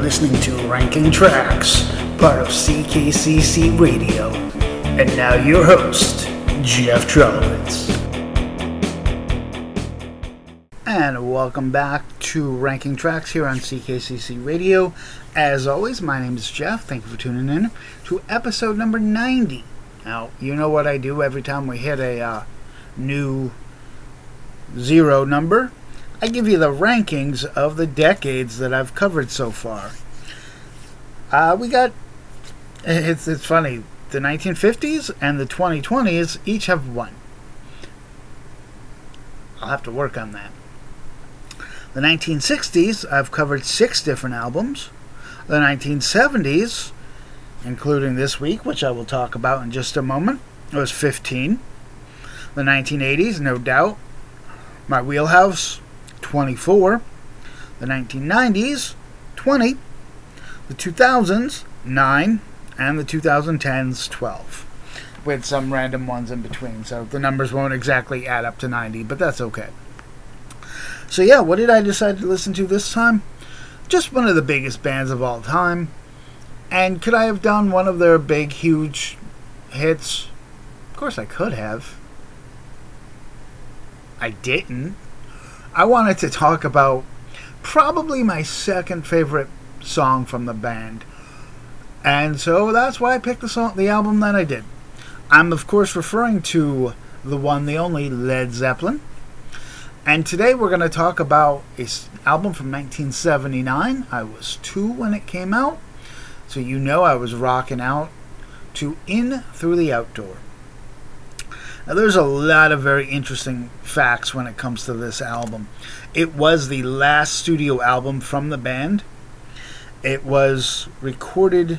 listening to Ranking Tracks, part of CKCC Radio. And now your host, Jeff Trelowitz. And welcome back to Ranking Tracks here on CKCC Radio. As always, my name is Jeff. Thank you for tuning in to episode number 90. Now, you know what I do every time we hit a uh, new zero number? I give you the rankings of the decades that I've covered so far. Uh, we got it's it's funny. The 1950s and the 2020s each have one. I'll have to work on that. The 1960s, I've covered six different albums. The 1970s, including this week, which I will talk about in just a moment, was 15. The 1980s, no doubt, my wheelhouse, 24. The 1990s, 20. The 2000s, 9 and the 2010s 12 with some random ones in between. So the numbers won't exactly add up to 90 but that's okay. So yeah what did i decide to listen to this time? Just one of the biggest bands of all time. And could i have done one of their big huge hits? Of course i could have. I didn't i wanted to talk about probably my second favorite song from the band and so that's why I picked the song, the album that I did. I'm of course referring to the one, the only Led Zeppelin. And today we're going to talk about an album from 1979. I was two when it came out, so you know I was rocking out to In Through the Out Door. Now, there's a lot of very interesting facts when it comes to this album. It was the last studio album from the band. It was recorded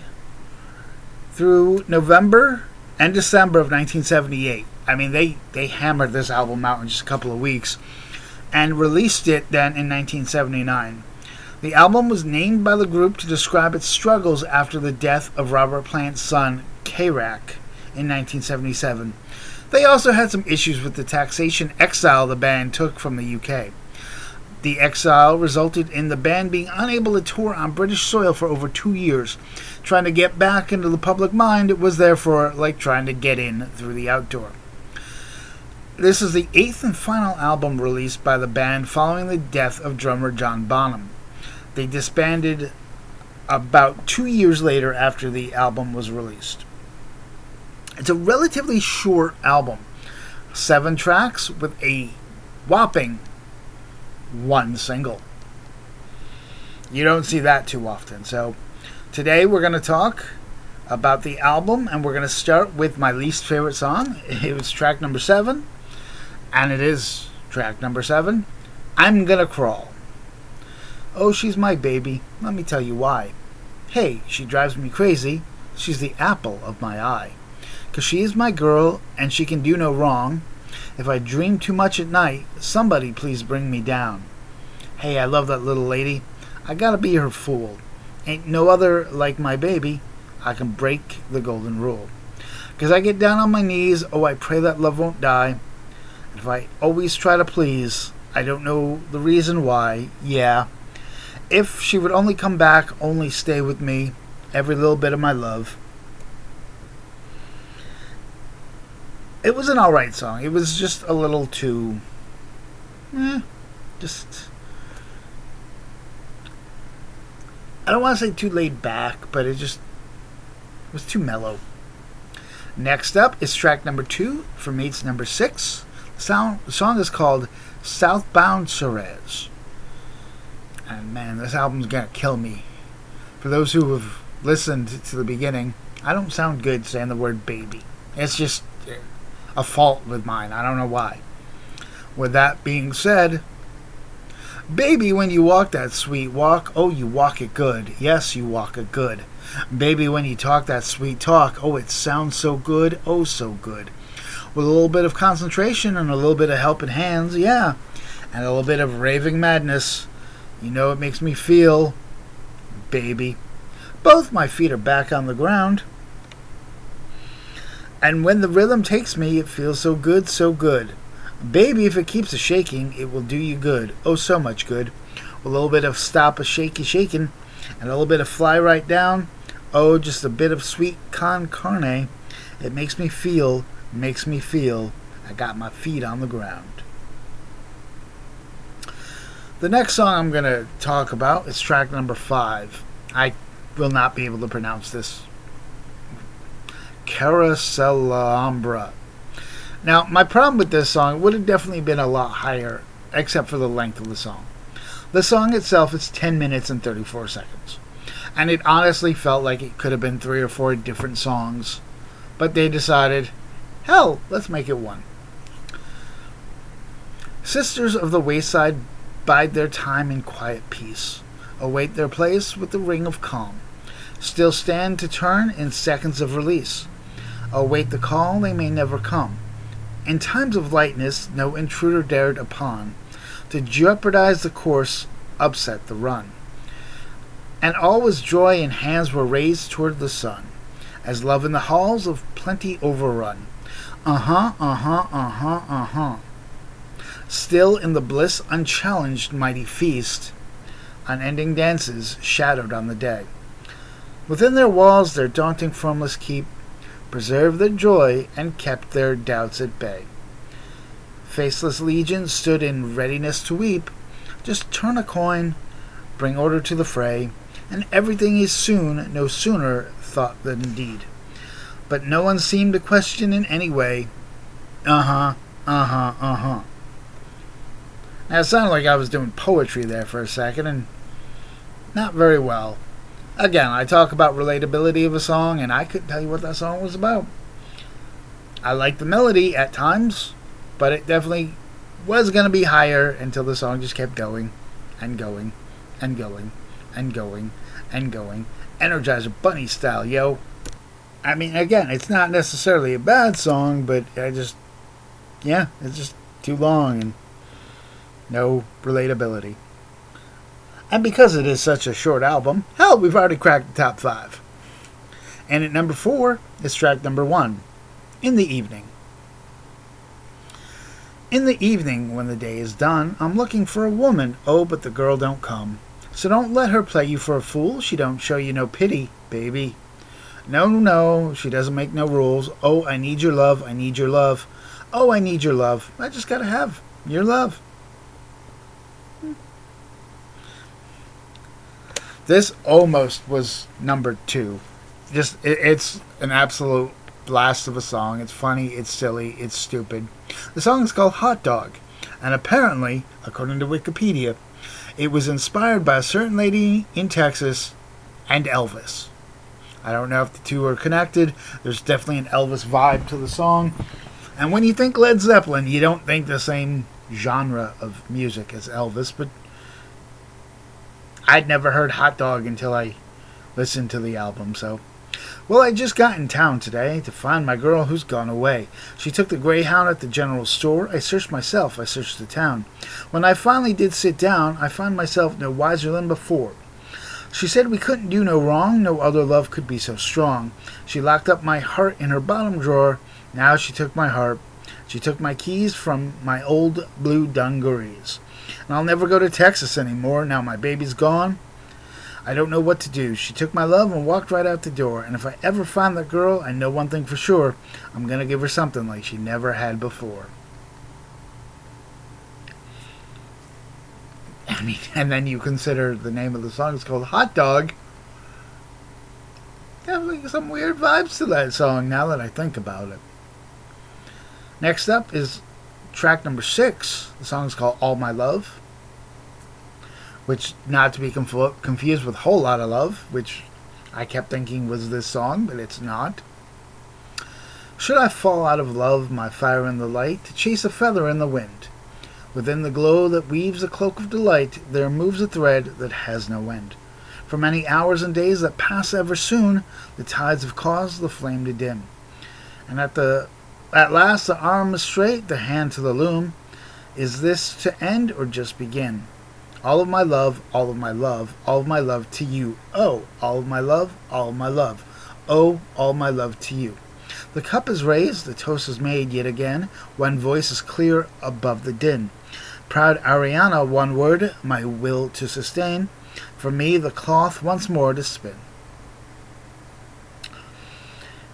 through November and December of 1978. I mean, they, they hammered this album out in just a couple of weeks and released it then in 1979. The album was named by the group to describe its struggles after the death of Robert Plant's son, Karac, in 1977. They also had some issues with the taxation exile the band took from the UK. The exile resulted in the band being unable to tour on British soil for over two years. Trying to get back into the public mind, was therefore like trying to get in through the outdoor. This is the eighth and final album released by the band following the death of drummer John Bonham. They disbanded about two years later after the album was released. It's a relatively short album, seven tracks with a whopping one single. You don't see that too often. So today we're going to talk about the album and we're going to start with my least favorite song. It was track number 7 and it is track number 7. I'm Gonna Crawl. Oh, she's my baby. Let me tell you why. Hey, she drives me crazy. She's the apple of my eye. Cause she is my girl and she can do no wrong. If I dream too much at night, somebody please bring me down. Hey, I love that little lady. I gotta be her fool. Ain't no other like my baby. I can break the golden rule. Cause I get down on my knees, oh, I pray that love won't die. If I always try to please, I don't know the reason why, yeah. If she would only come back, only stay with me, every little bit of my love. It was an alright song. It was just a little too. Eh, just. I don't want to say too laid back, but it just it was too mellow. Next up is track number two from Mates number six. The, sound, the song is called South Bound Saurez. And man, this album's gonna kill me. For those who have listened to the beginning, I don't sound good saying the word baby. It's just a fault with mine. I don't know why. With that being said, baby, when you walk that sweet walk, oh, you walk it good. Yes, you walk it good. Baby, when you talk that sweet talk, oh, it sounds so good, oh, so good. With a little bit of concentration and a little bit of helping hands, yeah, and a little bit of raving madness, you know it makes me feel, baby. Both my feet are back on the ground. And when the rhythm takes me, it feels so good, so good. Baby, if it keeps a shaking, it will do you good. Oh, so much good. A little bit of stop a shaky shaking, and a little bit of fly right down. Oh, just a bit of sweet con carne. It makes me feel, makes me feel I got my feet on the ground. The next song I'm going to talk about is track number five. I will not be able to pronounce this. Carouselambra. Now, my problem with this song would have definitely been a lot higher, except for the length of the song. The song itself is 10 minutes and 34 seconds. And it honestly felt like it could have been three or four different songs. But they decided, hell, let's make it one. Sisters of the Wayside bide their time in quiet peace, await their place with the ring of calm, still stand to turn in seconds of release, await the call they may never come. In times of lightness, no intruder dared upon to jeopardize the course, upset the run. And all was joy, and hands were raised toward the sun, as love in the halls of plenty overrun. Uh huh, uh huh, uh huh, uh huh. Still in the bliss unchallenged mighty feast, unending dances shadowed on the day. Within their walls their daunting formless keep preserved their joy and kept their doubts at bay. Faceless legions stood in readiness to weep. Just turn a coin, bring order to the fray, and everything is soon no sooner thought than deed. But no one seemed to question in any way. Uh huh, uh huh, uh huh. Now, it sounded like I was doing poetry there for a second, and not very well. Again, I talk about relatability of a song, and I couldn't tell you what that song was about. I like the melody at times, but it definitely was going to be higher until the song just kept going and going and going and going and going. Energizer Bunny style, yo. I mean, again, it's not necessarily a bad song, but I just, yeah, it's just too long and no relatability. And because it is such a short album, hell, we've already cracked the top five. And at number four is track number one, In the Evening. In the evening, when the day is done, I'm looking for a woman, oh, but the girl don't come. So don't let her play you for a fool, she don't show you no pity, baby. No, no, she doesn't make no rules. Oh, I need your love, I need your love. Oh, I need your love. I just gotta have your love. This almost was number two. Just it, it's an absolute blast of a song. It's funny, it's silly, it's stupid. The song is called Hot Dog, and apparently, according to Wikipedia, it was inspired by a certain lady in Texas and Elvis. I don't know if the two are connected. There's definitely an Elvis vibe to the song. And when you think Led Zeppelin, you don't think the same genre of music as Elvis, but I'd never heard Hot Dog until I listened to the album, so. Well, I just got in town today to find my girl who's gone away. She took the Greyhound at the general store. I searched myself, I searched the town. When I finally did sit down, I found myself no wiser than before. She said we couldn't do no wrong, no other love could be so strong. She locked up my heart in her bottom drawer. Now she took my heart. She took my keys from my old blue dungarees. And I'll never go to Texas anymore now my baby's gone. I don't know what to do. She took my love and walked right out the door. And if I ever find that girl, I know one thing for sure I'm going to give her something like she never had before. I mean, and then you consider the name of the song is called Hot Dog. Definitely some weird vibes to that song now that I think about it. Next up is track number six. The song is called All My Love, which not to be conf- confused with Whole Lotta Love, which I kept thinking was this song, but it's not. Should I fall out of love, my fire in the light, to chase a feather in the wind? Within the glow that weaves a cloak of delight, there moves a thread that has no end. For many hours and days that pass ever soon, the tides have caused the flame to dim. And at the at last the arm is straight, the hand to the loom. Is this to end or just begin? All of my love, all of my love, all of my love to you. Oh, all of my love, all of my love. Oh, all my love to you. The cup is raised, the toast is made yet again. One voice is clear above the din. Proud Arianne, one word, my will to sustain. For me, the cloth once more to spin.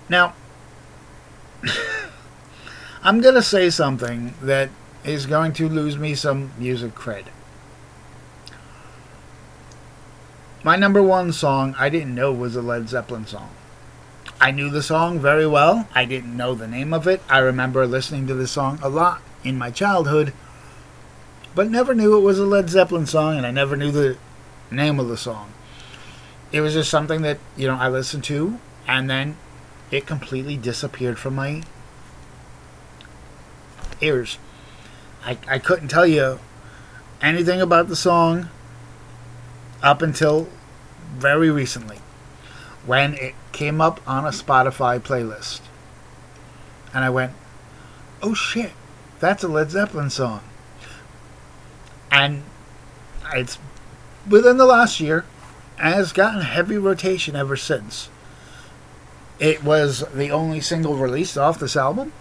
Now, I'm going to say something that is going to lose me some music cred. My number one song I didn't know was a Led Zeppelin song. I knew the song very well. I didn't know the name of it. I remember listening to the song a lot in my childhood, but never knew it was a Led Zeppelin song, and I never knew the name of the song. It was just something that, you know, I listened to, and then it completely disappeared from my ears. I, I couldn't tell you anything about the song up until very recently when it came up on a Spotify playlist. And I went, oh shit, that's a Led Zeppelin song. And it's within the last year and has gotten heavy rotation ever since. It was the only single released off this album,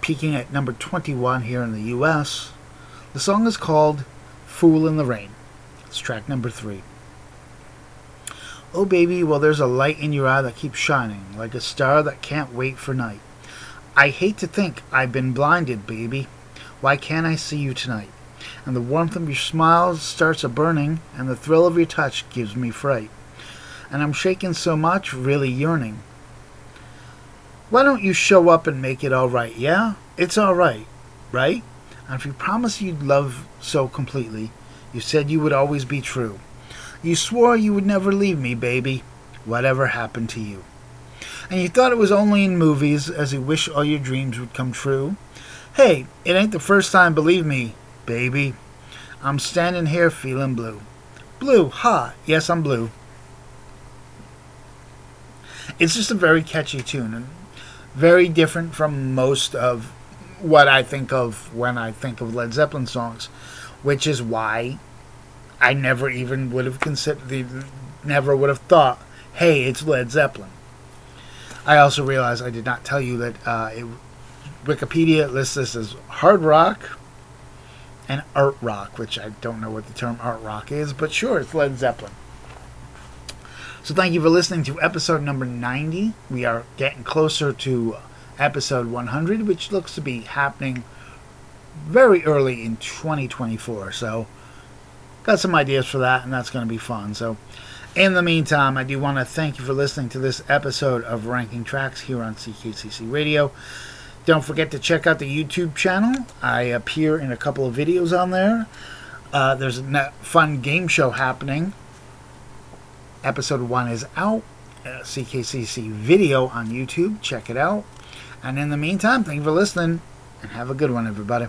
peaking at number 21 here in the US. The song is called Fool in the Rain. It's track number three. Oh, baby, well, there's a light in your eye that keeps shining, like a star that can't wait for night. I hate to think I've been blinded, baby. Why can't I see you tonight? And the warmth of your smile starts a burning, and the thrill of your touch gives me fright. And I'm shaking so much, really yearning. Why don't you show up and make it all right? Yeah, it's all right, right? And if you promised you'd love so completely, you said you would always be true. You swore you would never leave me, baby, whatever happened to you. And you thought it was only in movies, as you wish all your dreams would come true. Hey, it ain't the first time, believe me, baby. I'm standing here feeling blue. Blue, ha, yes, I'm blue. It's just a very catchy tune and very different from most of what I think of when I think of Led Zeppelin songs, which is why I never even would have considered the never would have thought, hey, it's Led Zeppelin. I also realized I did not tell you that uh, it, Wikipedia lists this as hard rock and art rock, which I don't know what the term art rock is, but sure, it's Led Zeppelin. So thank you for listening to episode number 90. We are getting closer to episode 100, which looks to be happening very early in 2024. So got some ideas for that, and that's going to be fun. So, in the meantime, I do want to thank you for listening to this episode of Ranking Tracks here on CKCC Radio. Don't forget to check out the YouTube channel. I appear in a couple of videos on there. Uh, there's a fun game show happening. Episode 1 is out. Uh, CKCC video on YouTube. Check it out. And in the meantime, thank you for listening and have a good one, everybody.